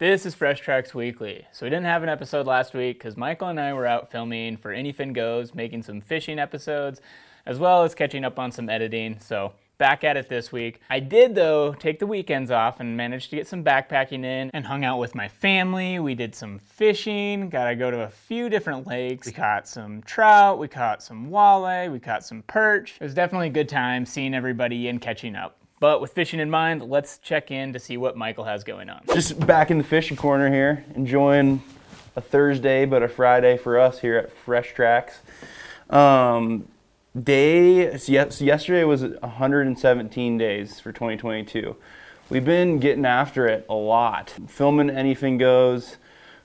This is Fresh Tracks Weekly. So, we didn't have an episode last week because Michael and I were out filming for Anyfin Goes, making some fishing episodes, as well as catching up on some editing. So, back at it this week. I did, though, take the weekends off and managed to get some backpacking in and hung out with my family. We did some fishing, got to go to a few different lakes. We caught some trout, we caught some walleye, we caught some perch. It was definitely a good time seeing everybody and catching up. But with fishing in mind, let's check in to see what Michael has going on. Just back in the fishing corner here, enjoying a Thursday but a Friday for us here at Fresh Tracks. Um, day yes, yesterday was 117 days for 2022. We've been getting after it a lot, filming AnyFin Goes.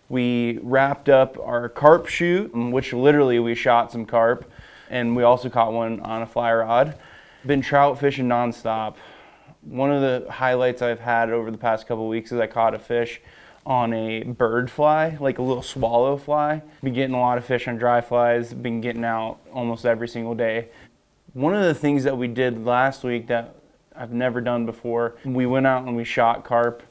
We wrapped up our carp shoot, which literally we shot some carp, and we also caught one on a fly rod. Been trout fishing nonstop one of the highlights I've had over the past couple weeks is I caught a fish on a bird fly, like a little swallow fly. Been getting a lot of fish on dry flies, been getting out almost every single day. One of the things that we did last week that I've never done before, we went out and we shot carp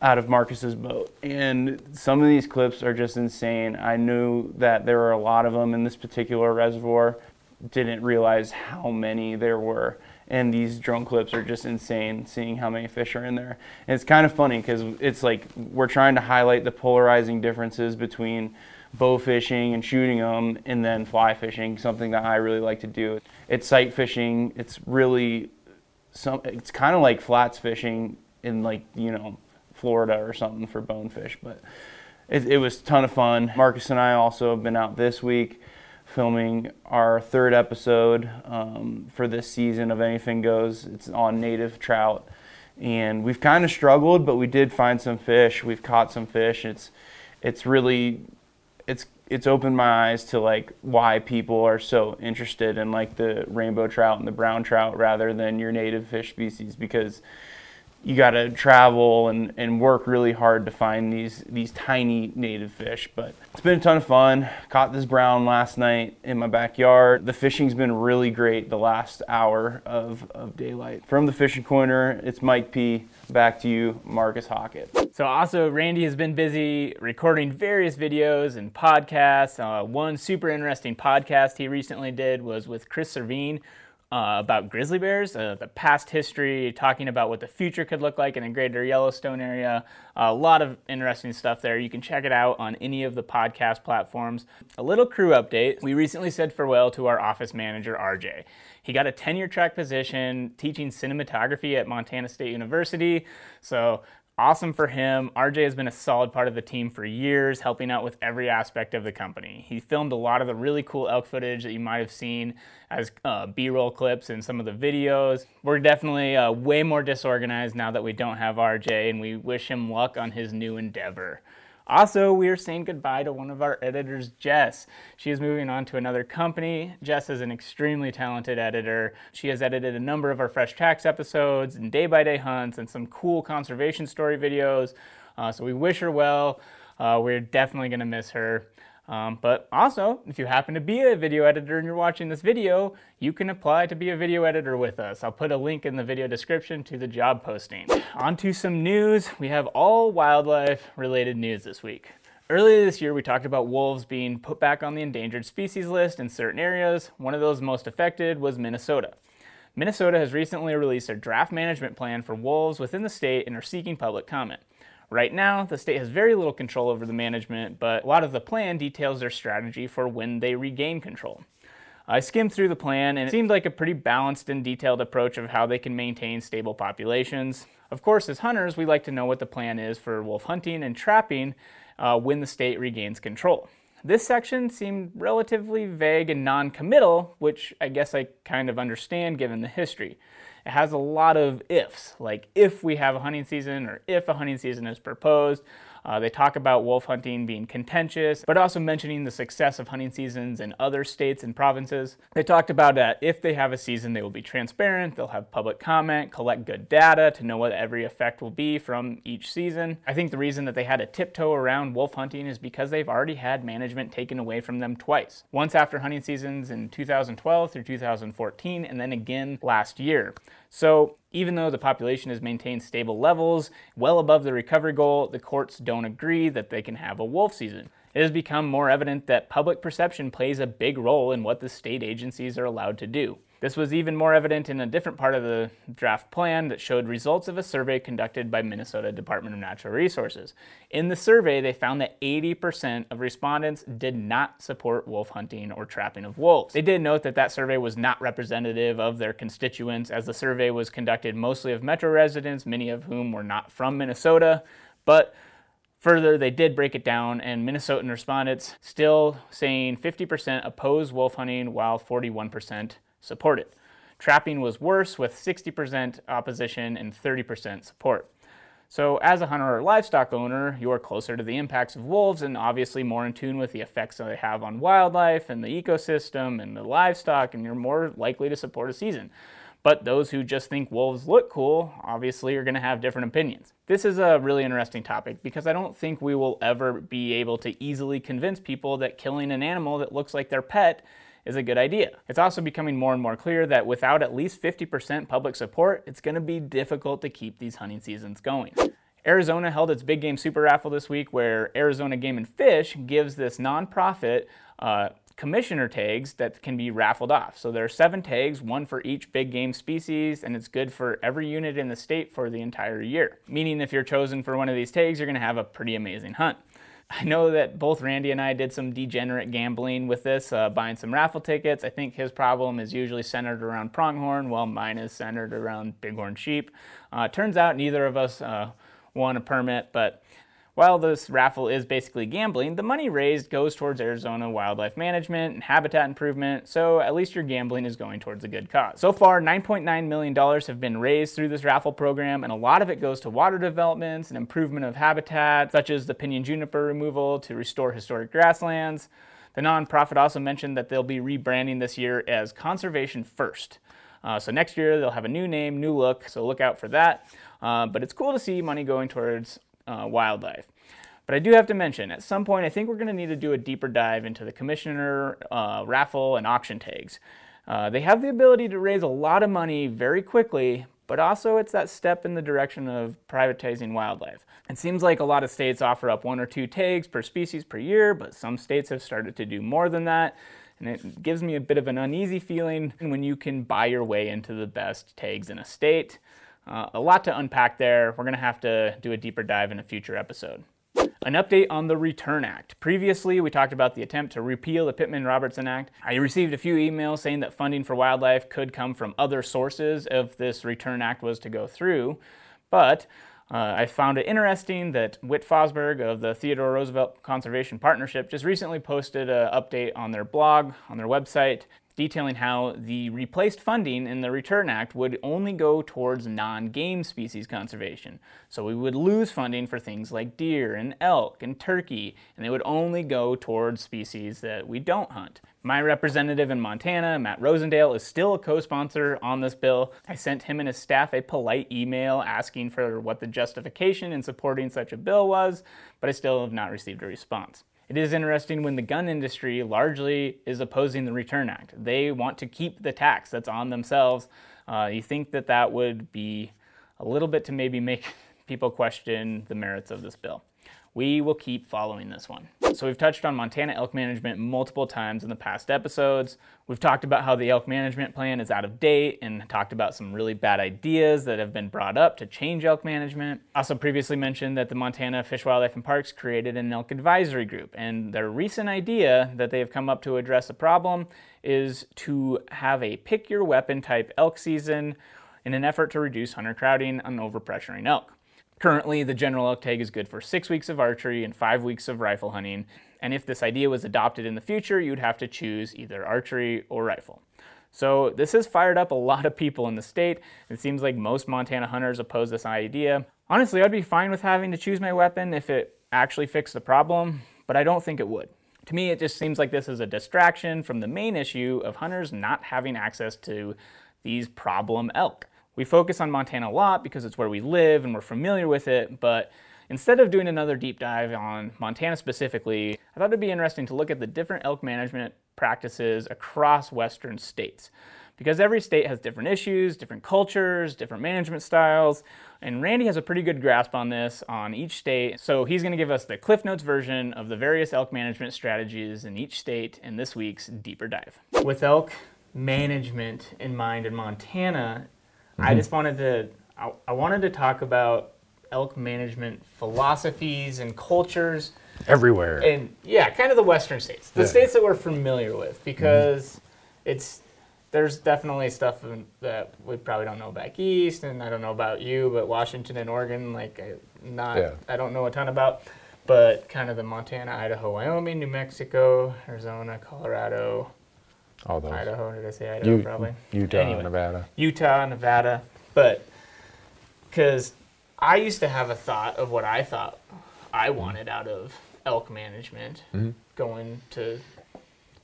out of Marcus's boat. And some of these clips are just insane. I knew that there were a lot of them in this particular reservoir, didn't realize how many there were and these drone clips are just insane seeing how many fish are in there. And it's kind of funny because it's like we're trying to highlight the polarizing differences between bow fishing and shooting them and then fly fishing something that i really like to do. It's sight fishing it's really some it's kind of like flats fishing in like you know florida or something for bonefish but it, it was a ton of fun. Marcus and i also have been out this week filming our third episode um, for this season of AnyFin Goes. It's on native trout. And we've kind of struggled, but we did find some fish. We've caught some fish. It's it's really it's it's opened my eyes to like why people are so interested in like the rainbow trout and the brown trout rather than your native fish species because you got to travel and, and work really hard to find these these tiny native fish. But it's been a ton of fun. Caught this brown last night in my backyard. The fishing's been really great the last hour of, of daylight. From the fishing corner, it's Mike P. Back to you, Marcus Hockett. So also, Randy has been busy recording various videos and podcasts. Uh, one super interesting podcast he recently did was with Chris Servheen uh, about grizzly bears, uh, the past history, talking about what the future could look like in the greater Yellowstone area. a lot of interesting stuff there. You can check it out on any of the podcast platforms. A little crew update. We recently said farewell to our office manager, RJ. He got a tenure track position teaching cinematography at Montana State University. So awesome for him. RJ has been a solid part of the team for years, helping out with every aspect of the company. He filmed a lot of the really cool elk footage that you might have seen as uh, B roll clips in some of the videos. We're definitely uh, way more disorganized now that we don't have RJ, and we wish him luck on his new endeavor. Also, we are saying goodbye to one of our editors, Jess. She is moving on to another company. Jess is an extremely talented editor. She has edited a number of our Fresh Tracks episodes and day by day hunts and some cool conservation story videos. Uh, so we wish her well. Uh, we're definitely going to miss her. Um, but also, if you happen to be a video editor and you're watching this video, you can apply to be a video editor with us. I'll put a link in the video description to the job posting. On to some news. We have all wildlife related news this week. Earlier this year, we talked about wolves being put back on the endangered species list in certain areas. One of those most affected was Minnesota. Minnesota has recently released a draft management plan for wolves within the state and are seeking public comment. Right now, the state has very little control over the management, but a lot of the plan details their strategy for when they regain control. I skimmed through the plan and it seemed like a pretty balanced and detailed approach of how they can maintain stable populations. Of course, as hunters, we like to know what the plan is for wolf hunting and trapping uh, when the state regains control. This section seemed relatively vague and non committal, which I guess I kind of understand given the history it has a lot of ifs, like if we have a hunting season or if a hunting season is proposed. Uh, they talk about wolf hunting being contentious, but also mentioning the success of hunting seasons in other states and provinces. They talked about that if they have a season, they will be transparent, they'll have public comment, collect good data to know what every effect will be from each season. I think the reason that they had to tiptoe around wolf hunting is because they've already had management taken away from them twice. Once after hunting seasons in 2012 through 2014, and then again last year. So, even though the population has maintained stable levels well above the recovery goal, the courts don't agree that they can have a wolf season. It has become more evident that public perception plays a big role in what the state agencies are allowed to do. This was even more evident in a different part of the draft plan that showed results of a survey conducted by Minnesota Department of Natural Resources. In the survey, they found that 80% of respondents did not support wolf hunting or trapping of wolves. They did note that that survey was not representative of their constituents, as the survey was conducted mostly of Metro residents, many of whom were not from Minnesota. But Further, they did break it down, and Minnesotan respondents still saying 50% oppose wolf hunting while 41% support it. Trapping was worse with 60% opposition and 30% support. So, as a hunter or livestock owner, you're closer to the impacts of wolves and obviously more in tune with the effects that they have on wildlife and the ecosystem and the livestock, and you're more likely to support a season. But those who just think wolves look cool obviously are going to have different opinions. This is a really interesting topic because I don't think we will ever be able to easily convince people that killing an animal that looks like their pet is a good idea. It's also becoming more and more clear that without at least 50% public support, it's going to be difficult to keep these hunting seasons going. Arizona held its big game super raffle this week where Arizona Game and Fish gives this nonprofit uh, commissioner tags that can be raffled off. So there are seven tags, one for each big game species, and it's good for every unit in the state for the entire year. Meaning, if you're chosen for one of these tags, you're going to have a pretty amazing hunt. I know that both Randy and I did some degenerate gambling with this, uh, buying some raffle tickets. I think his problem is usually centered around pronghorn, while mine is centered around bighorn sheep. Uh, turns out neither of us uh, won a permit, but while this raffle is basically gambling, the money raised goes towards Arizona wildlife management and habitat improvement, so at least your gambling is going towards a good cause. So far, $9.9 million have been raised through this raffle program, and a lot of it goes to water developments and improvement of habitat, such as the pinyon juniper removal to restore historic grasslands. The nonprofit also mentioned that they'll be rebranding this year as Conservation First. Uh, so next year they'll have a new name, new look, so look out for that. Uh, but it's cool to see money going towards uh, wildlife. But I do have to mention, at some point, I think we're going to need to do a deeper dive into the commissioner uh, raffle and auction tags. Uh, they have the ability to raise a lot of money very quickly, but also it's that step in the direction of privatizing wildlife. It seems like a lot of states offer up one or two tags per species per year, but some states have started to do more than that. And it gives me a bit of an uneasy feeling when you can buy your way into the best tags in a state. Uh, a lot to unpack there. We're going to have to do a deeper dive in a future episode. An update on the Return Act. Previously, we talked about the attempt to repeal the Pittman Robertson Act. I received a few emails saying that funding for wildlife could come from other sources if this Return Act was to go through. But uh, I found it interesting that Whit Fosburgh of the Theodore Roosevelt Conservation Partnership just recently posted an update on their blog, on their website, detailing how the replaced funding in the Return Act would only go towards non game species conservation. So we would lose funding for things like deer and elk and turkey, and they would only go towards species that we don't hunt. My representative in Montana, Matt Rosendale, is still a co sponsor on this bill. I sent him and his staff a polite email asking for what the justification in supporting such a bill was, but I still have not received a response. It is interesting when the gun industry largely is opposing the Return Act. They want to keep the tax that's on themselves. Uh, you think that that would be a little bit to maybe make people question the merits of this bill. We will keep following this one. So, we've touched on Montana elk management multiple times in the past episodes. We've talked about how the elk management plan is out of date and talked about some really bad ideas that have been brought up to change elk management. Also, previously mentioned that the Montana Fish, Wildlife, and Parks created an elk advisory group, and their recent idea that they have come up to address the problem is to have a pick your weapon type elk season in an effort to reduce hunter crowding and overpressuring elk. Currently, the general elk tag is good for six weeks of archery and five weeks of rifle hunting. And if this idea was adopted in the future, you'd have to choose either archery or rifle. So this has fired up a lot of people in the state. It seems like most Montana hunters oppose this idea. Honestly, I'd be fine with having to choose my weapon if it actually fixed the problem, but I don't think it would. To me, it just seems like this is a distraction from the main issue of hunters not having access to these problem elk. We focus on Montana a lot because it's where we live and we're familiar with it, but instead of doing another deep dive on Montana specifically, I thought it'd be interesting to look at the different elk management practices across western states. because every state has different issues, different cultures, different management styles. And Randy has a pretty good grasp on this on each state. So he's to give us the Cliff Notes version of the various elk management strategies in each state in this week's deeper dive. With elk management in mind in Montana, I mm-hmm. just wanted to I, I wanted to talk about elk management philosophies and cultures Everywhere. and yeah, kind of the western states, the Yeah. states that we're familiar with, mm-hmm. because it's there's definitely stuff that we probably don't know back east, and I don't know about you, but Washington and Oregon, like I, not Yeah. I don't know a ton about, but kind of the Montana, Idaho, Wyoming, New Mexico, Arizona, Colorado, All those. Idaho. Did I say Idaho? U- probably Utah, Anyway. Nevada. Utah, Nevada, but because I used to have a thought of what I thought I mm-hmm. wanted out of elk management, mm-hmm. going to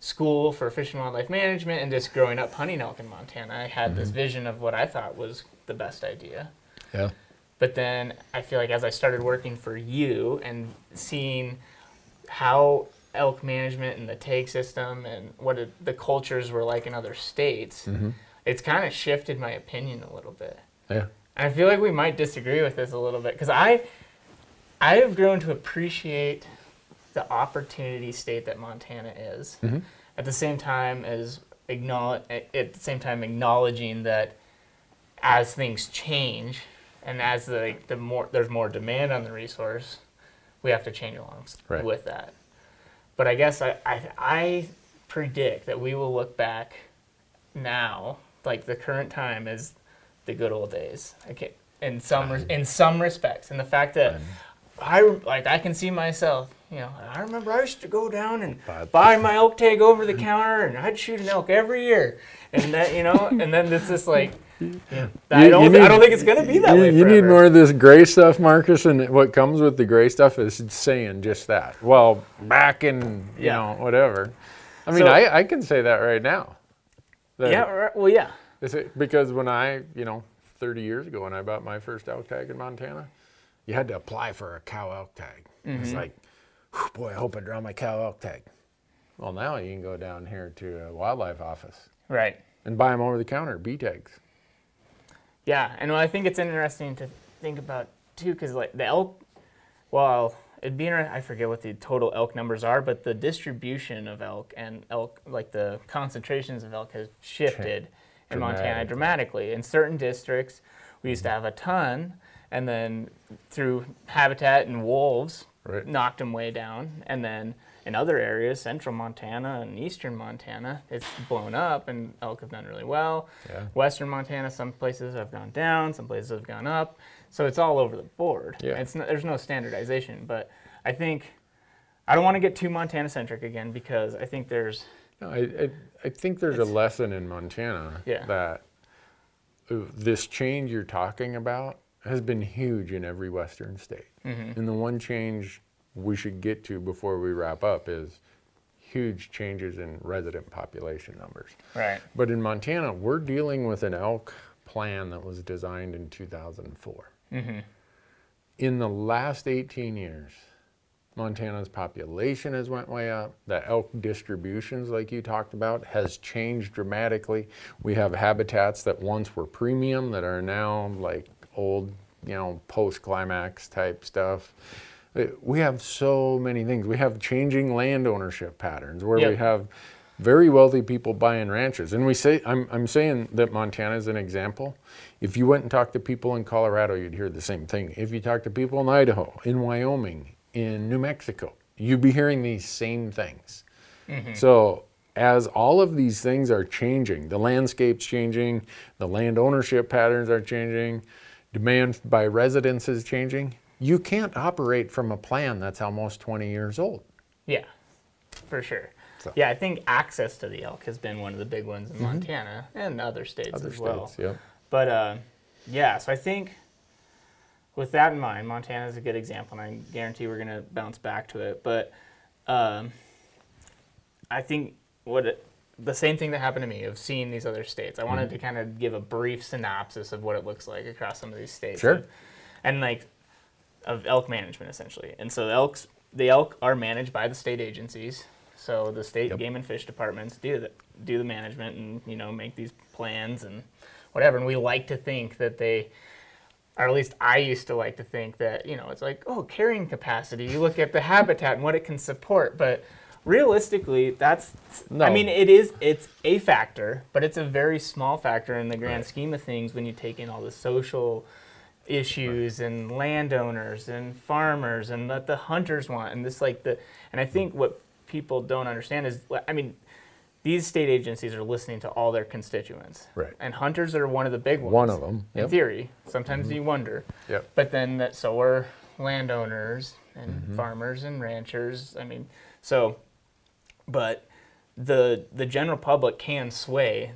school for fish and wildlife management, and just growing up hunting elk in Montana. I had this mm-hmm. vision of what I thought was the best idea. Yeah. But then I feel like as I started working for you and seeing how elk management and the take system and what it, the cultures were like in other states, mm-hmm. it's kind of shifted my opinion a little bit. Yeah. And I feel like we might disagree with this a little bit because I, I have grown to appreciate the opportunity state that Montana is. Mm-hmm. At the same time as acknowledge, at the same time acknowledging that as things change and as the the more there's more demand on the resource, we have to change along Right. with that. But I guess I, I I predict that we will look back now, like the current time, as the good old days. Can in some res- in some respects, and the fact that I like I can see myself. You know, I remember I used to go down and buy my elk tag over the counter, and I'd shoot an elk every year, and that you know, and then this is like, I You- don't, need- I don't think it's gonna be that you, way. you need more of this gray stuff, Marcus, and what comes with the gray stuff is saying just that. Well, back in you Yeah. know whatever. I mean, So- I, I can say that right now. That- Yeah, right, well, yeah, Is it because when I, you know, 30 years ago when I bought my first elk tag in Montana, you had to apply for a cow elk tag. It's Mm-hmm. like, "Whew, boy, I hope I draw my cow elk tag. Well, now you can go down here to a wildlife office right. and buy them over the counter, B tags. Yeah, and I think it's interesting to think about too, because like the elk, well, it'd be interesting. I forget what the total elk numbers are, but the distribution of elk and elk, like the concentrations of elk, has shifted in Montana dramatically. In certain districts, we used to mm-hmm. have a ton, and then through habitat and wolves, Right. knocked them way down, and then. In other areas, central Montana and eastern Montana, it's blown up and elk have done really well. Yeah. Western Montana, some places have gone down, some places have gone up. So it's all over the board. Yeah. It's no, there's no standardization, but I think I don't want to get too Montana centric again because I think there's No, I, I, I think there's a lesson in Montana Yeah. that this change you're talking about has been huge in every Western state. Mm-hmm. And the one change we should get to before we wrap up is huge changes in resident population numbers. right. But in Montana, we're dealing with an elk plan that was designed in 2004. Mm-hmm. In the last 18 years, Montana's population has went way up. The elk distributions, like you talked about, has changed dramatically. We have habitats that once were premium that are now like old, you know, post-climax type stuff. Uh, We have so many things. We have changing land ownership patterns where we have very wealthy people buying ranches. And we say, I'm, I'm saying that Montana is an example. If you went and talked to people in Colorado, you'd hear the same thing. If you talk to people in Idaho, in Wyoming, in New Mexico, you'd be hearing these same things. So, as all of these things are changing, the landscape's changing, the land ownership patterns are changing, demand by residents is changing, you can't operate from a plan that's almost 20 years old. Yeah, for sure. So- Yeah, I think access to the elk has been one of the big ones in Montana and other states Mm-hmm. Other as well. yep. But uh, yeah, so I think with that in mind, Montana is a good example, and I guarantee we're going to bounce back to it. But um, I think what it, the same thing that happened to me of seeing these other states. I wanted to kind of give a brief synopsis of what it looks like across some of these states. Sure. of- and like of elk management essentially. And so the elks, the elk are managed by the state agencies. So the state Yep. game and fish departments do the do the management and you know make these plans and whatever. And we like to think that they, or at least I used to like to think that you know it's like oh carrying capacity. You look at the habitat and what it can support, but realistically that's i mean it is it's a factor but it's a very small factor in the grand Right. scheme of things when you take in all the social issues and landowners and farmers and what the hunters want and this like the and i think what people don't understand is i mean these state agencies are listening to all their constituents Right. and hunters are one of the big ones One of them. in Yep. theory sometimes you wonder Yep. but then that so are landowners and Mm-hmm. farmers and ranchers. I mean, so, but the the general public can sway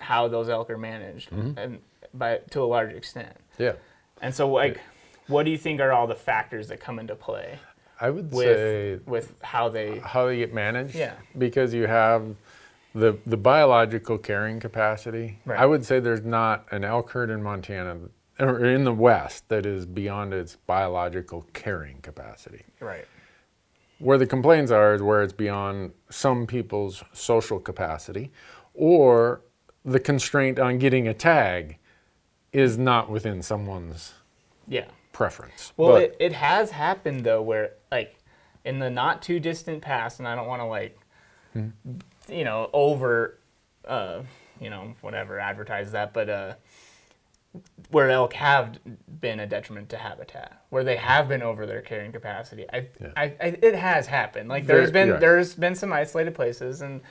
how those elk are managed, Mm-hmm. and by to a large extent. Yeah. And so, like, what do you think are all the factors that come into play I would say with with how they? how they get managed. Yeah. Because you have the the biological carrying capacity. Right. I would say there's not an elk herd in Montana or in the West that is beyond its biological carrying capacity. Right. Where the complaints are is where it's beyond some people's social capacity or the constraint on getting a tag is not within someone's Yeah. preference. Well, But- it, it has happened though, where like in the not too distant past, and I don't want to like, Hmm. you know, over, uh, you know, whatever advertise that, but uh, where elk have been a detriment to habitat, where they have been over their carrying capacity. I, Yeah. I, I it has happened. Like There- there's been yeah. there's been some isolated places, and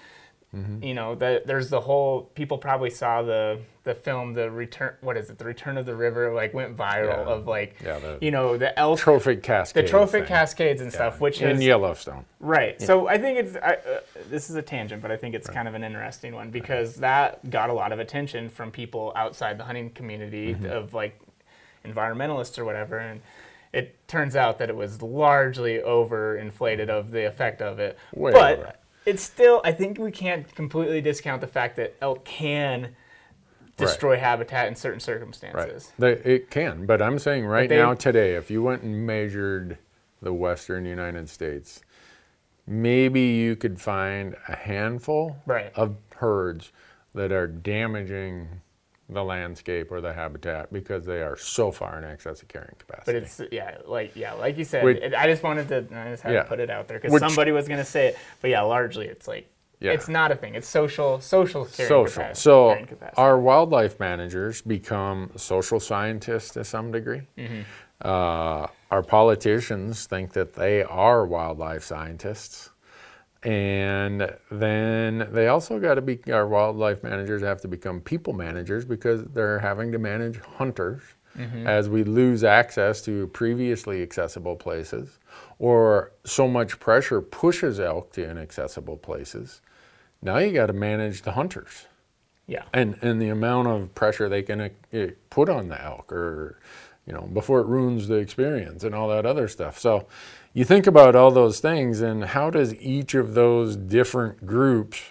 Mm-hmm. you know, the, there's the whole. People probably saw the the film, the return. What is it? The Return of the River, like went viral Yeah. of like, Yeah, the- you know, the elk, trophic cascade. the trophic thing. cascades and stuff, which in is Yellowstone. right. So I think it's I, uh, this is a tangent, but I think it's kind of an interesting one because that got a lot of attention from people outside the hunting community Mm-hmm. of like environmentalists or whatever, and. It turns out that it was largely overinflated of the effect of it, Way but over. It's still. I think we can't completely discount the fact that elk can destroy habitat in certain Right. circumstances. They, it can, but I'm saying right they- now, today, if you went and measured the western United States, maybe you could find a handful Right. of herds that are damaging the landscape or the habitat because they are so far in excess of carrying capacity. But it's yeah, like yeah, like you said. Which- it, I just wanted to I just had Yeah. to put it out there because somebody was gonna say it. But yeah, largely it's like Yeah. it's not a thing. It's social social carrying social. capacity. So carrying capacity. our wildlife managers become social scientists to some degree. Mm-hmm. Uh, our politicians think that they are wildlife scientists. And then they also got to be, our wildlife managers have to become people managers because they're having to manage hunters as we lose access to previously accessible places or so much pressure pushes elk to inaccessible places. Now you got to manage the hunters. Yeah, and and the amount of pressure they can uh, put on the elk or you know before it ruins the experience and all that other stuff. So you think about all those things and how does each of those different groups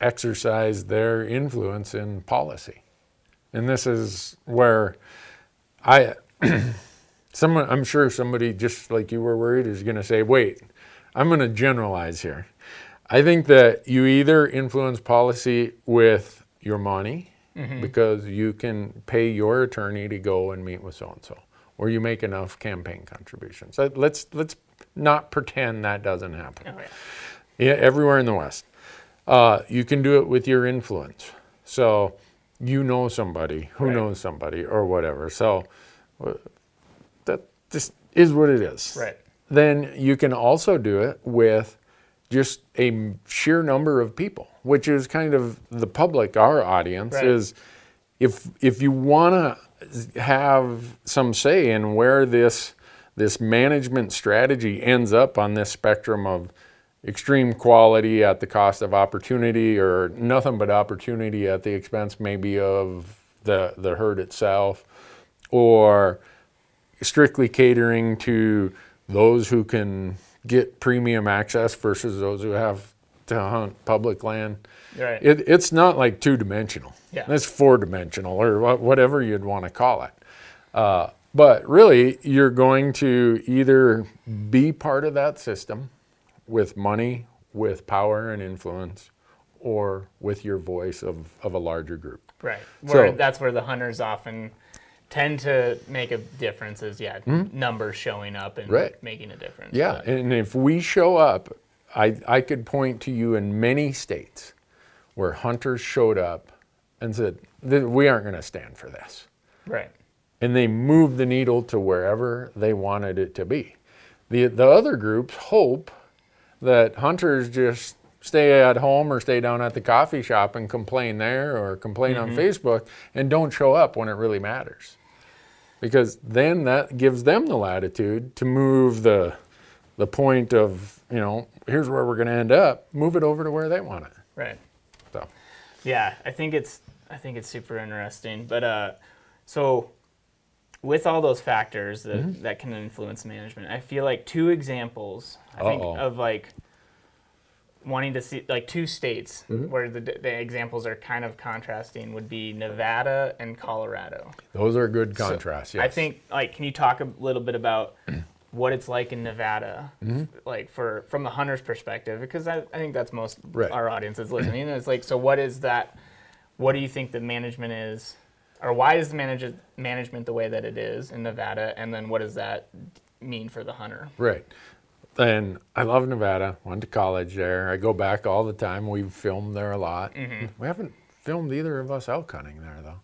exercise their influence in policy? And this is where i someone i'm sure somebody just like you were worried is going to say wait i'm going to generalize here. I think that you either influence policy with your money mm-hmm. because you can pay your attorney to go and meet with so and so, or you make enough campaign contributions. So Let's let's not pretend that doesn't happen. oh, yeah. Yeah, everywhere in the West. Uh, you can do it with your influence. So you know somebody who Right. knows somebody or whatever. So uh, that just is what it is. Right. Then you can also do it with just a sheer number of people, which is kind of the public, our audience Right. is if if you want to have some say in where this this management strategy ends up on this spectrum of extreme quality at the cost of opportunity or nothing but opportunity at the expense maybe of the the herd itself or strictly catering to those who can get premium access versus those who have to hunt public land. Right. It, it's not like two dimensional. Yeah. It's four dimensional or whatever you'd want to call it. Uh, but really, you're going to either be part of that system with money, with power and influence or with your voice of, of a larger group. Right. Where So- that's where the hunters often tend to make a difference is yeah, numbers showing up and? Right. making a difference. Yeah, But- and if we show up, I, I could point to you in many states where hunters showed up and said, we aren't going to stand for this. right. And they moved the needle to wherever they wanted it to be. The, the other groups hope that hunters just stay at home or stay down at the coffee shop and complain there or complain on mm-hmm. Facebook and don't show up when it really matters. Because then that gives them the latitude to move the, the point of, you know, here's where we're going to end up, move it over to where they want it. Right. Yeah, I think it's I think it's super interesting. But uh, so with all those factors that, Mm-hmm. that can influence management, I feel like two examples I think Uh-oh. of like wanting to see like two states Mm-hmm. where the, the examples are kind of contrasting would be Nevada and Colorado. those are good So, contrasts. I think like can you talk a little bit about what it's like in Nevada, Mm-hmm. like for from the hunter's perspective, because I, I think that's most Right. our audience is listening. And it's like, so what is that? What do you think the management is, or why is the manage, management the way that it is in Nevada? And then what does that mean for the hunter? Right. And I love Nevada. Went to college there. I go back all the time. We've filmed there a lot. Mm-hmm. We haven't filmed either of us elk hunting there though.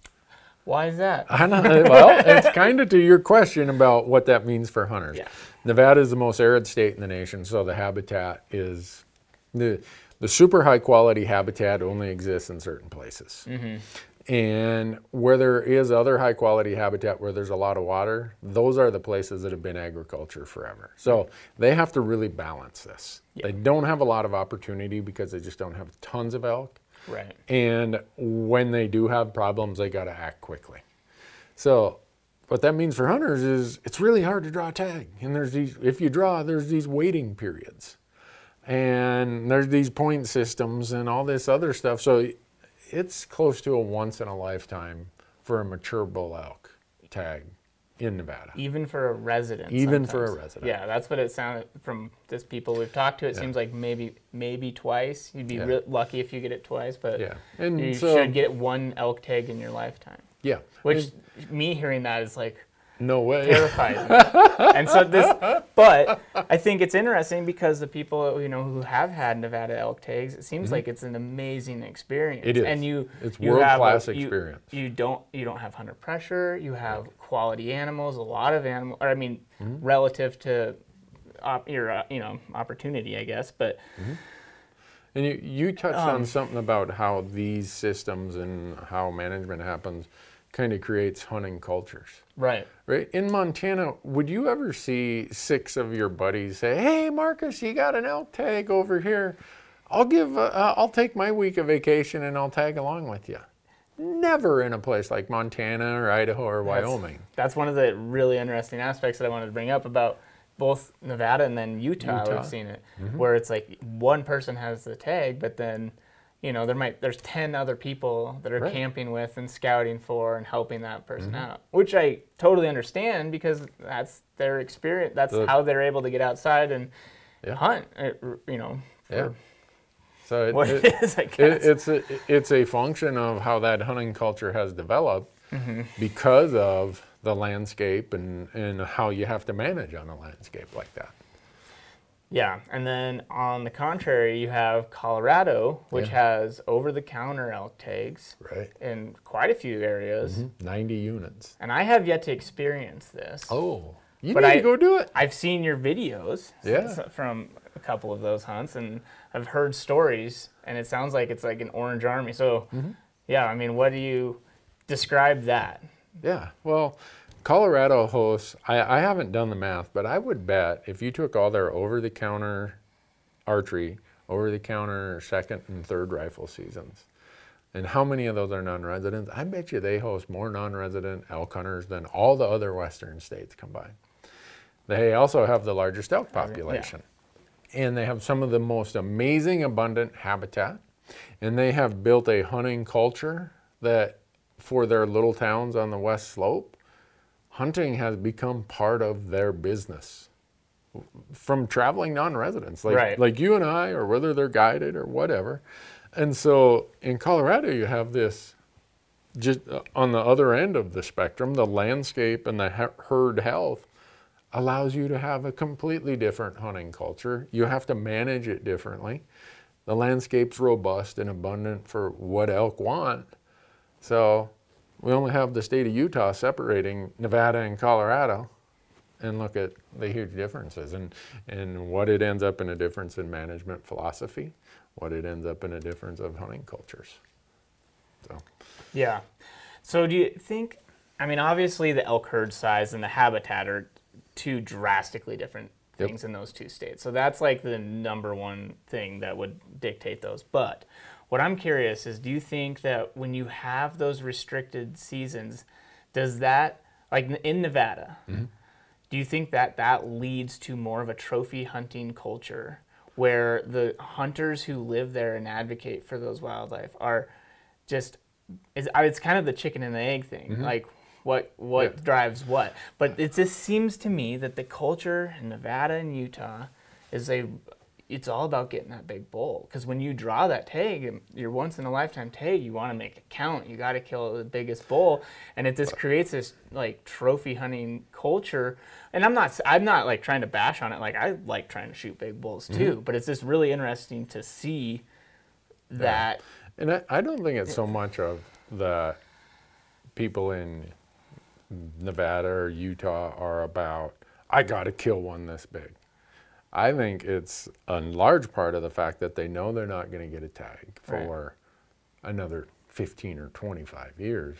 Why is that? I don't know. Well, it's kind of to your question about what that means for hunters. Yeah. Nevada is the most arid state in the nation, so the habitat is the the super high quality habitat only exists in certain places. Mm-hmm. And where there is other high quality habitat where there's a lot of water, those are the places that have been agriculture forever. So they have to really balance this. They don't have a lot of opportunity because they just don't have tons of elk. Right. And when they do have problems, they got to act quickly. So, what that means for hunters is it's really hard to draw a tag. And there's these, if you draw, there's these waiting periods. And there's these point systems and all this other stuff. So, it's close to a once in a lifetime for a mature bull elk tag in Nevada. Even for a resident. Even for a resident. Yeah, that's what it sounded from just people we've talked to. It seems like maybe maybe twice. You'd be Yeah. re- lucky if you get it twice, but Yeah. And you so- should get one elk tag in your lifetime. Yeah. Which me hearing that is like No way. terrifies me. and so this, but I think it's interesting because the people you know who have had Nevada elk tags, it seems like it's an amazing experience. Mm-hmm. It is. and you It's you world-class you- experience. You don't you don't have hunter pressure. You have quality animals, a lot of animal, or I mean, Mm-hmm. relative to op, your uh, you know opportunity, I guess. But And you, you touched Um, on something about how these systems and how management happens kind of creates hunting cultures. right, Right? In Montana, would you ever see six of your buddies say, "Hey, Marcus, you got an elk tag over here. I'll give, uh, uh, I'll take my week of vacation and I'll tag along with you." Never in a place like Montana or Idaho or That's- Wyoming. That's one of the really interesting aspects that I wanted to bring up about both Nevada and then Utah. Utah. We've seen it where it's like one person has the tag, but then you know there might there's ten other people that are Right. camping with and scouting for and helping that person out, which I totally understand because that's their experience. That's how they're able to get outside and Yeah. hunt. uh, You know, Yeah. So it, it- it is, It, it's a it's a function of how that hunting culture has developed because of the landscape and, and how you have to manage on a landscape like that. Yeah, and then on the contrary, you have Colorado, which Yeah. has over-the-counter elk tags Right. in quite a few areas, Ninety units. and I have yet to experience this. Oh, you But need I- to go do it. I've seen your videos Yeah. from a couple of those hunts, and I've heard stories, and it sounds like it's like an orange army. So, Mm-hmm. yeah, I mean, what do you describe that? Yeah. Well, Colorado hosts. I, I haven't done the math, but I would bet if you took all their over-the-counter archery, over-the-counter second and third rifle seasons, and how many of those are non-residents? I bet you they host more non-resident elk hunters than all the other western states combined. They also have the largest elk oh, population. And they have some of the most amazing abundant habitat. And they have built a hunting culture that for their little towns on the west slope, hunting has become part of their business. from traveling non-residents, like Right. like you and I, or whether they're guided or whatever. And so in Colorado, you have this just uh, on the other end of the spectrum, the landscape and the herd health allows you to have a completely different hunting culture. You have to manage it differently. The landscape's robust and abundant for what elk want. So we only have the state of Utah separating Nevada and Colorado and look at the huge differences and, and what it ends up in a difference in management philosophy, what it ends up in a difference of hunting cultures. So Yeah. So do you think? I mean, obviously the elk herd size and the habitat are two drastically different Yep. things in those two states. So that's like the number one thing that would dictate those. But what I'm curious is, do you think that when you have those restricted seasons, does that like in Nevada? Mm-hmm. Do you think that that leads to more of a trophy hunting culture where the hunters who live there and advocate for those wildlife are just it's, it's kind of the chicken and the egg thing mm-hmm. like what what Yeah. drives what but it just seems to me that the culture in Nevada and Utah is a it's all about getting that big bull. Because when you draw that tag um, your once in a lifetime tag you want to make it count. You got to kill the biggest bull. And it just creates this like trophy hunting culture. And i'm not i'm not like trying to bash on it. Like i like trying to shoot big bulls mm-hmm. too. But it's just really interesting to see that And I, I don't think it's so much of the people in Nevada or Utah are about, I got to kill one this big. I think it's a large part of the fact that they know they're not going to get a tag Right. for another 15 or 25 years.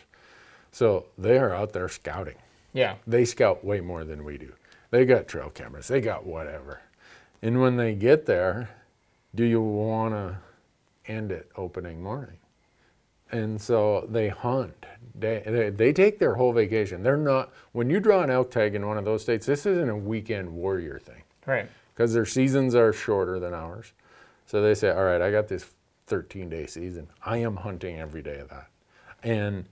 So they are out there scouting. yeah They scout way more than we do. They got trail cameras, they got whatever. And when they get there, do you want to end it opening morning? And so they hunt. They, they, they take their whole vacation. They're not, when you draw an elk tag in one of those states, this isn't a weekend warrior thing right because their seasons are shorter than ours. So they say, all right, I got this 13 day season. I am hunting every day of that. And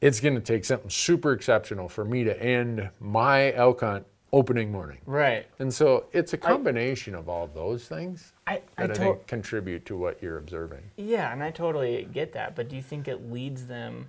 it's going to take something super exceptional for me to end my elk hunt opening morning. right And so it's a combination of all those things i i, that I, to- think contribute to what you're observing. Yeah, and I totally get that. But do you think it leads them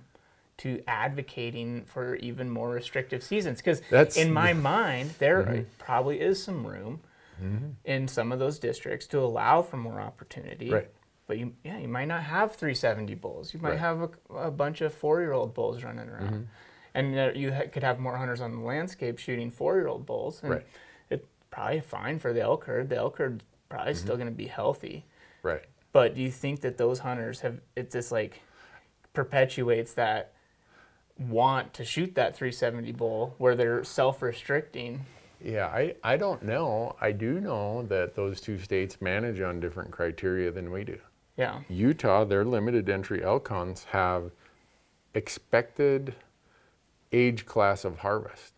to advocating for even more restrictive seasons? Because in my mind, there mm-hmm. probably is some room Mm-hmm. in some of those districts to allow for more opportunity. Right. But you, yeah, you might not have 370 bulls. You might Right. have a, a bunch of four-year-old bulls running around, mm-hmm. and uh, you ha- could have more hunters on the landscape shooting four-year-old bulls. And Right. It's probably fine for the elk herd. The elk herd's probably mm-hmm. still going to be healthy. Right. But do you think that those hunters have it just like perpetuates that want to shoot that 370 bull where they're self-restricting? Yeah, I, I don't know. I do know that those two states manage on different criteria than we do. Yeah. Utah, their limited entry elk hunts have expected age class of harvest.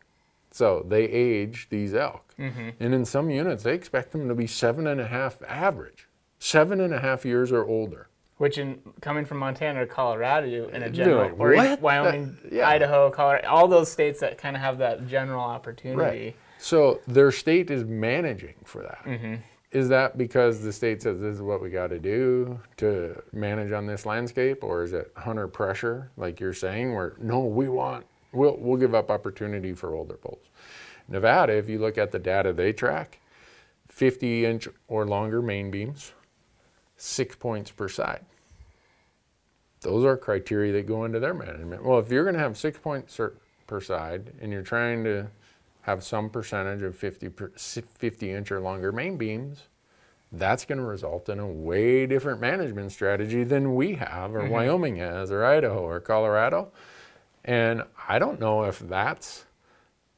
So they age these elk. Mm-hmm. And in some units, they expect them to be seven and a half average, seven and a half years or older. Which in coming from Montana to Colorado in a general, like, or? Wyoming, That- yeah. Idaho, Colorado, all those states that kind of have that general opportunity. So their state is managing for that. Mm-hmm. Is that because the state says this is what we got to do to manage on this landscape, or is it hunter pressure, like you're saying, where no, we want we'll we'll give up opportunity for older bulls. Nevada, if you look at the data they track, 50 inch or longer main beams, six points per side. Those are criteria that go into their management. Well, if you're going to have six points per side and you're trying to have some percentage of 50, 50 inch or longer main beams, that's going to result in a way different management strategy than we have, or mm-hmm. Wyoming has, or Idaho, or Colorado. And I don't know if that's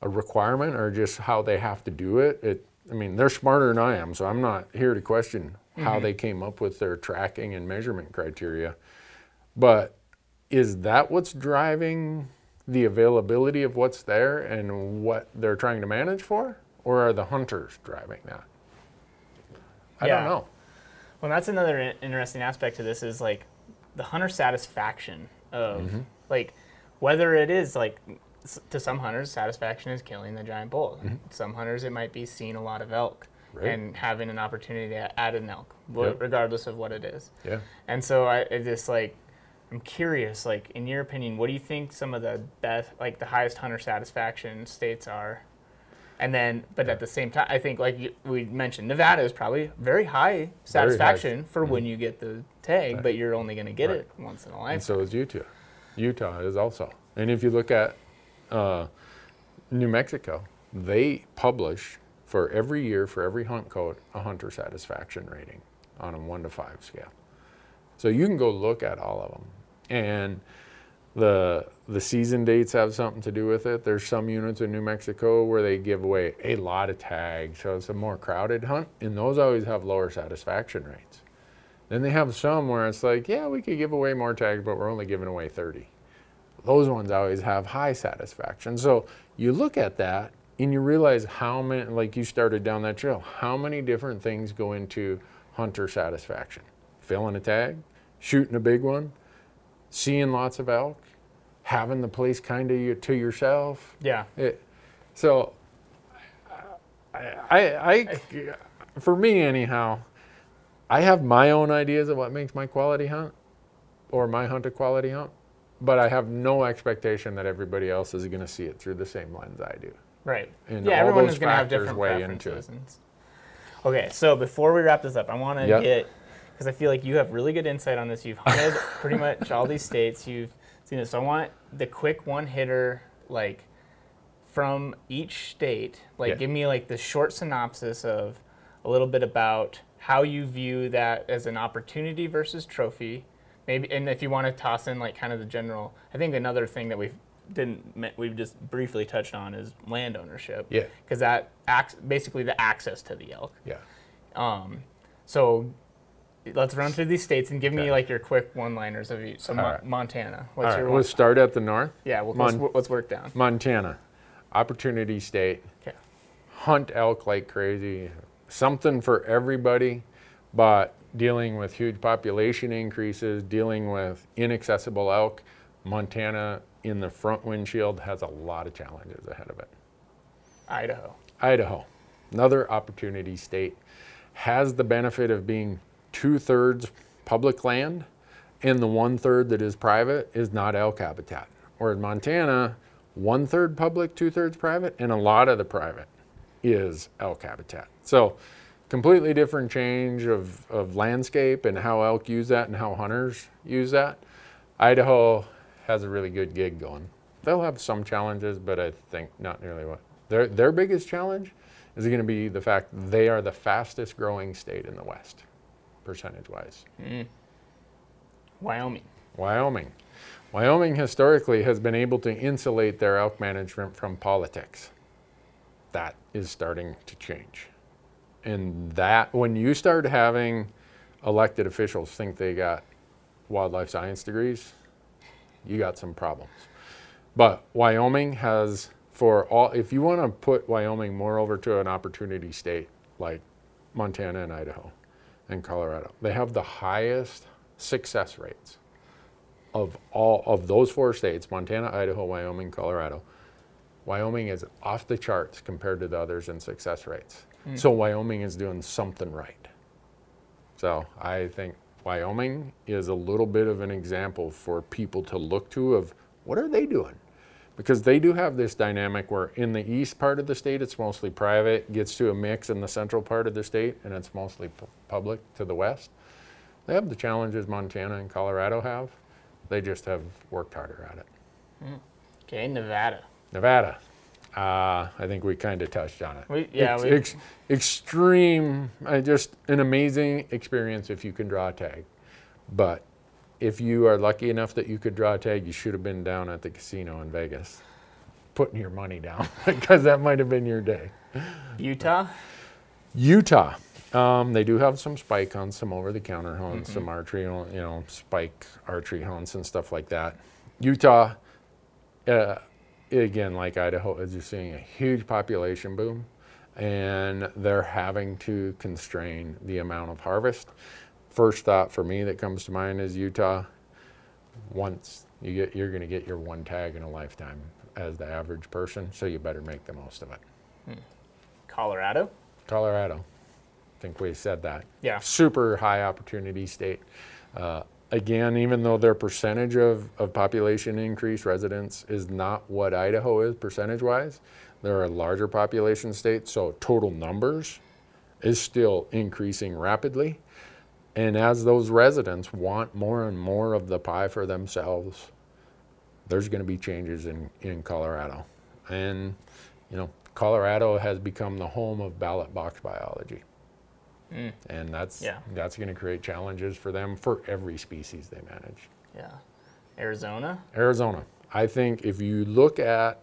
a requirement or just how they have to do it. It, I mean, they're smarter than I am, so I'm not here to question how mm-hmm. they came up with their tracking and measurement criteria. But is that what's driving the availability of what's there and what they're trying to manage for? Or are the hunters driving that? I Yeah. don't know. Well, that's another interesting aspect to this is like the hunter satisfaction of Mm-hmm. like whether it is like to some hunters, satisfaction is killing the giant bull. Some hunters, it might be seeing a lot of elk Right. and having an opportunity to add an elk, Yep. regardless of what it is. Yeah. And so I it just like I'm curious, like in your opinion, what do you think some of the best, like the highest hunter satisfaction states are? And then, but at the same time, I think like you, we mentioned, Nevada is probably very high satisfaction for when you get the tag, but you're only going to get Right. it once in a And so is Utah. Utah is also. And if you look at uh, New Mexico, they publish for every year, for every hunt code, a hunter satisfaction rating on a one to five scale. So you can go look at all of them. And the, the season dates have something to do with it. There's some units in New Mexico where they give away a lot of tags, so it's a more crowded hunt, and those always have lower satisfaction rates. Then they have some where it's like, yeah, we could give away more tags, but we're only giving away 30. Those ones always have high satisfaction. So you look at that and you realize how many, like you started down that trail, how many different things go into hunter satisfaction. Filling a tag, shooting a big one, seeing lots of elk, having the place kind of to yourself. yeah. It, so, I, I, I, for me anyhow, I have my own ideas of what makes my quality hunt, or my hunt a quality hunt, but I have no expectation that everybody else is going to see it through the same lens I do. Right. And yeah, all everyone those is going to have different weigh into. And, okay, so before we wrap this up, I want to Yep. get because I feel like you have really good insight on this. You've hunted pretty much all these states. You've seen it. So I want the quick one hitter, like from each state. Like, Yeah. give me like the short synopsis of a little bit about how you view that as an opportunity versus trophy. Maybe, and if you want to toss in like kind of the general, I think another thing that we've didn't we've just briefly touched on is land ownership. Yeah. Because that acts basically the access to the elk. Yeah. Um, so let's run through these states and give me like your quick one-liners of each. So All Mon- right. Montana, what's right, your we'll one? start at the north. Yeah, well, Mon- let's, let's work down. Montana, opportunity state. Okay. hunt elk like crazy. Something for everybody, but dealing with huge population increases, dealing with inaccessible elk, Montana in the front windshield has a lot of challenges ahead of it. Idaho. Idaho, another opportunity state, has the benefit of being two thirds public land, and the one third that is private is not elk habitat. Or in Montana, one third public, two thirds private, and a lot of the private is elk habitat. So, completely different change of, of landscape and how elk use that and how hunters use that. Idaho has a really good gig going. They'll have some challenges, but I think not nearly what their their biggest challenge is going to be the fact they are the fastest growing state in the West, percentage wise. Mm. Wyoming. Wyoming. Wyoming historically has been able to insulate their elk management from politics. That is starting to change. And that, when you start having elected officials think they got wildlife science degrees, you got some problems. But Wyoming has, for all, if you want to put Wyoming more over to an opportunity state like Montana and Idaho and Colorado, they have the highest success rates of all of those four states Montana, Idaho, Wyoming, Colorado. Wyoming is off the charts compared to the others in success rates. Hmm. So Wyoming is doing something right. So I think Wyoming is a little bit of an example for people to look to of what are they doing? Because they do have this dynamic where in the east part of the state it's mostly private, gets to a mix in the central part of the state and it's mostly pu- public to the west. They have the challenges Montana and Colorado have. They just have worked harder at it. Okay, Nevada. Nevada, uh, I think we kind of touched on it. We- yeah, Ex- we- ex- extreme, uh, just an amazing experience if you can draw a tag. But if you are lucky enough that you could draw a tag, you should have been down at the casino in Vegas, putting your money down because that might have been your day. Utah. Utah. Um, they do have some spike hunts, some over-the-counter hunts, some archery, you know, spike archery hunts and stuff like that. Utah, uh, again, like Idaho, is just seeing a huge population boom, and they're having to constrain the amount of harvest. First thought for me that comes to mind is Utah. Once you get, you're going to get your one tag in a lifetime as the average person, so you better make the most of it. Colorado. Colorado, I think we said that. Yeah. Super high opportunity state. Uh, again, even though their percentage of, of population increase residents is not what Idaho is percentage wise, they're a larger population state, so total numbers is still increasing rapidly. And as those residents want more and more of the pie for themselves, there's going to be changes in, in Colorado. And, you know, Colorado has become the home of ballot box biology. Mm. And that's Yeah. that's going to create challenges for them for every species they manage. Yeah. Arizona. Arizona. I think if you look at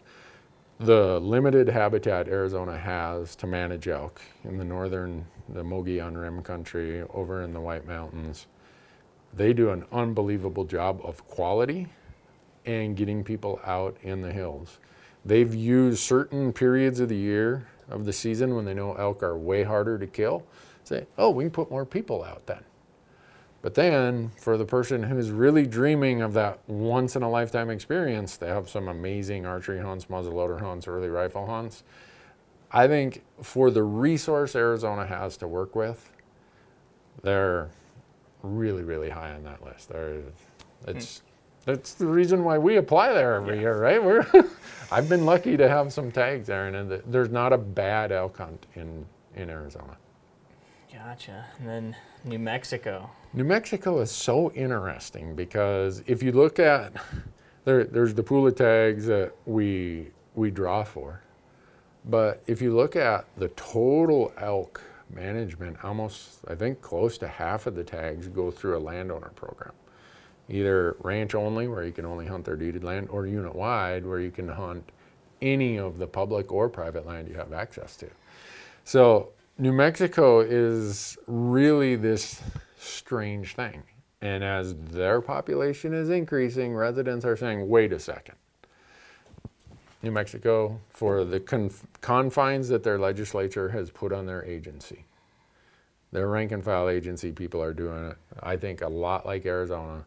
the limited habitat Arizona has to manage elk in the northern, the Mogollon Rim country, over in the White Mountains, they do an unbelievable job of quality and getting people out in the hills. They've used certain periods of the year of the season when they know elk are way harder to kill. Say, oh, we can put more people out then. But then, for the person who's really dreaming of that once in a lifetime experience, they have some amazing archery hunts, muzzleloader hunts, early rifle hunts. I think for the resource Arizona has to work with, they're really, really high on that list. They're, it's, that's the reason why we apply there every year, right? We're I've been lucky to have some tags there, and there's not a bad elk hunt in, in Arizona. Gotcha. And then New Mexico. New Mexico is so interesting because if you look at there, there's the pool of tags that we we draw for, but if you look at the total elk management, almost I think close to half of the tags go through a landowner program, either ranch only where you can only hunt their deeded land, or unit wide where you can hunt any of the public or private land you have access to. So New Mexico is really this strange thing. And as their population is increasing, residents are saying, wait a second. New Mexico, for the conf- confines that their legislature has put on their agency, their rank and file agency people are doing it, I think, a lot like Arizona,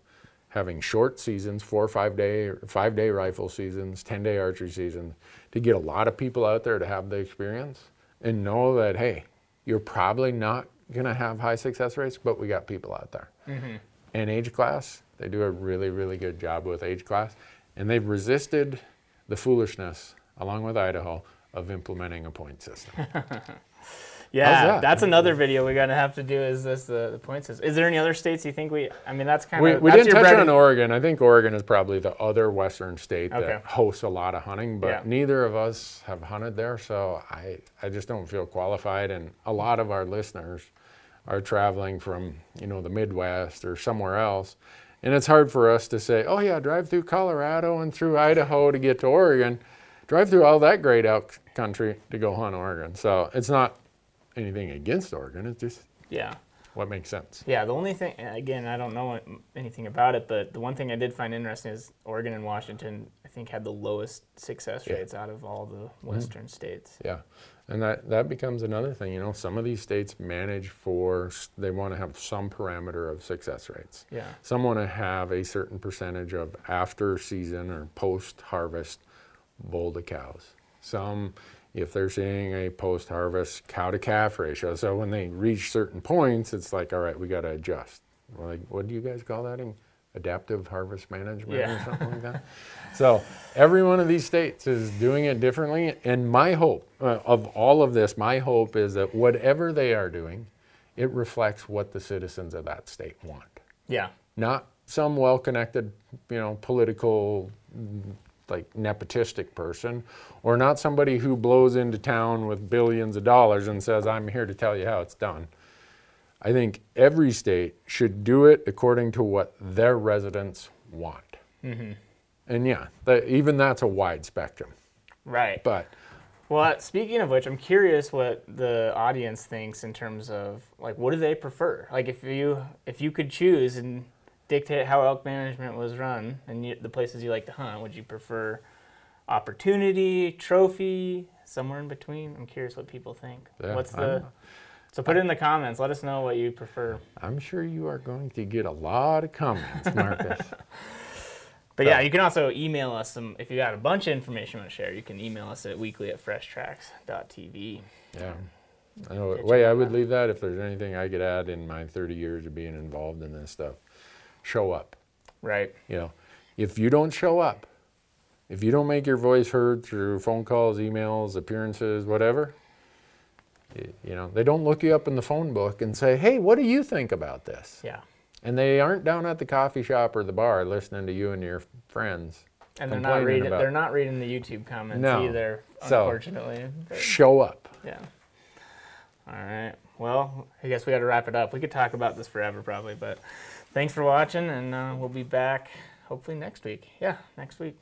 having short seasons, four or five day, five day rifle seasons, 10 day archery seasons, to get a lot of people out there to have the experience and know that, hey, you're probably not going to have high success rates, but we got people out there. Mm-hmm. And age class, they do a really, really good job with age class. And they've resisted the foolishness, along with Idaho, of implementing a point system. Yeah, that? that's another video we're gonna have to do. Is this the, the point system? Is there any other states you think we? I mean, that's kind of we that's didn't touch on Oregon. I think Oregon is probably the other western state Okay. that hosts a lot of hunting, but Yeah. neither of us have hunted there, so I, I just don't feel qualified. And a lot of our listeners are traveling from you know the Midwest or somewhere else, and it's hard for us to say, oh yeah, drive through Colorado and through Idaho to get to Oregon, drive through all that great elk country to go hunt Oregon. So it's not anything against Oregon. It's just Yeah, what makes sense. yeah. The only thing, again, I don't know anything about it, but the one thing I did find interesting is Oregon and Washington. I think had the lowest success Yeah. rates out of all the western states. Yeah, and that that becomes another thing. You know, some of these states manage for they want to have some parameter of success rates. Yeah, Some want to have a certain percentage of after season or post harvest bull to cows. Some, if they're seeing a post harvest cow to calf ratio, so when they reach certain points, it's like, all right, we got to adjust. Like, what do you guys call that? In adaptive harvest management Yeah. or something like that. So every one of these states is doing it differently. And my hope uh, of all of this, my hope is that whatever they are doing, it reflects what the citizens of that state want yeah, not some well-connected, you know, political, like nepotistic person, or not somebody who blows into town with billions of dollars and says, "I'm here to tell you how it's done." I think every state should do it according to what their residents want. Mm-hmm. And yeah, that, even that's a wide spectrum. right. But Well, speaking of which, I'm curious what the audience thinks in terms of like what do they prefer? Like if you if you could choose and dictate how elk management was run and you, the places you like to hunt, would you prefer opportunity, trophy, somewhere in between? I'm curious what people think. Yeah, What's I'm- the so put it in the comments. Let us know what you prefer. I'm sure you are going to get a lot of comments, Marcus. But yeah, you can also email us some if you got a bunch of information you want to share. You can email us at weekly at freshtracks.tv. Yeah. Um, oh, I know, way I would leave that if there's anything I could add in my 30 years of being involved in this stuff. Show up. Right. You know, if you don't show up, if you don't make your voice heard through phone calls, emails, appearances, whatever, you know, they don't look you up in the phone book and say, "Hey, what do you think about this?" Yeah. And they aren't down at the coffee shop or the bar listening to you and your friends. And they're not reading. about- They're not reading the YouTube comments No. either. Unfortunately. But- Show up. Yeah. All right. Well, I guess we got to wrap it up. We could talk about this forever, probably, but thanks for watching, and uh, we'll be back hopefully next week. Yeah, next week.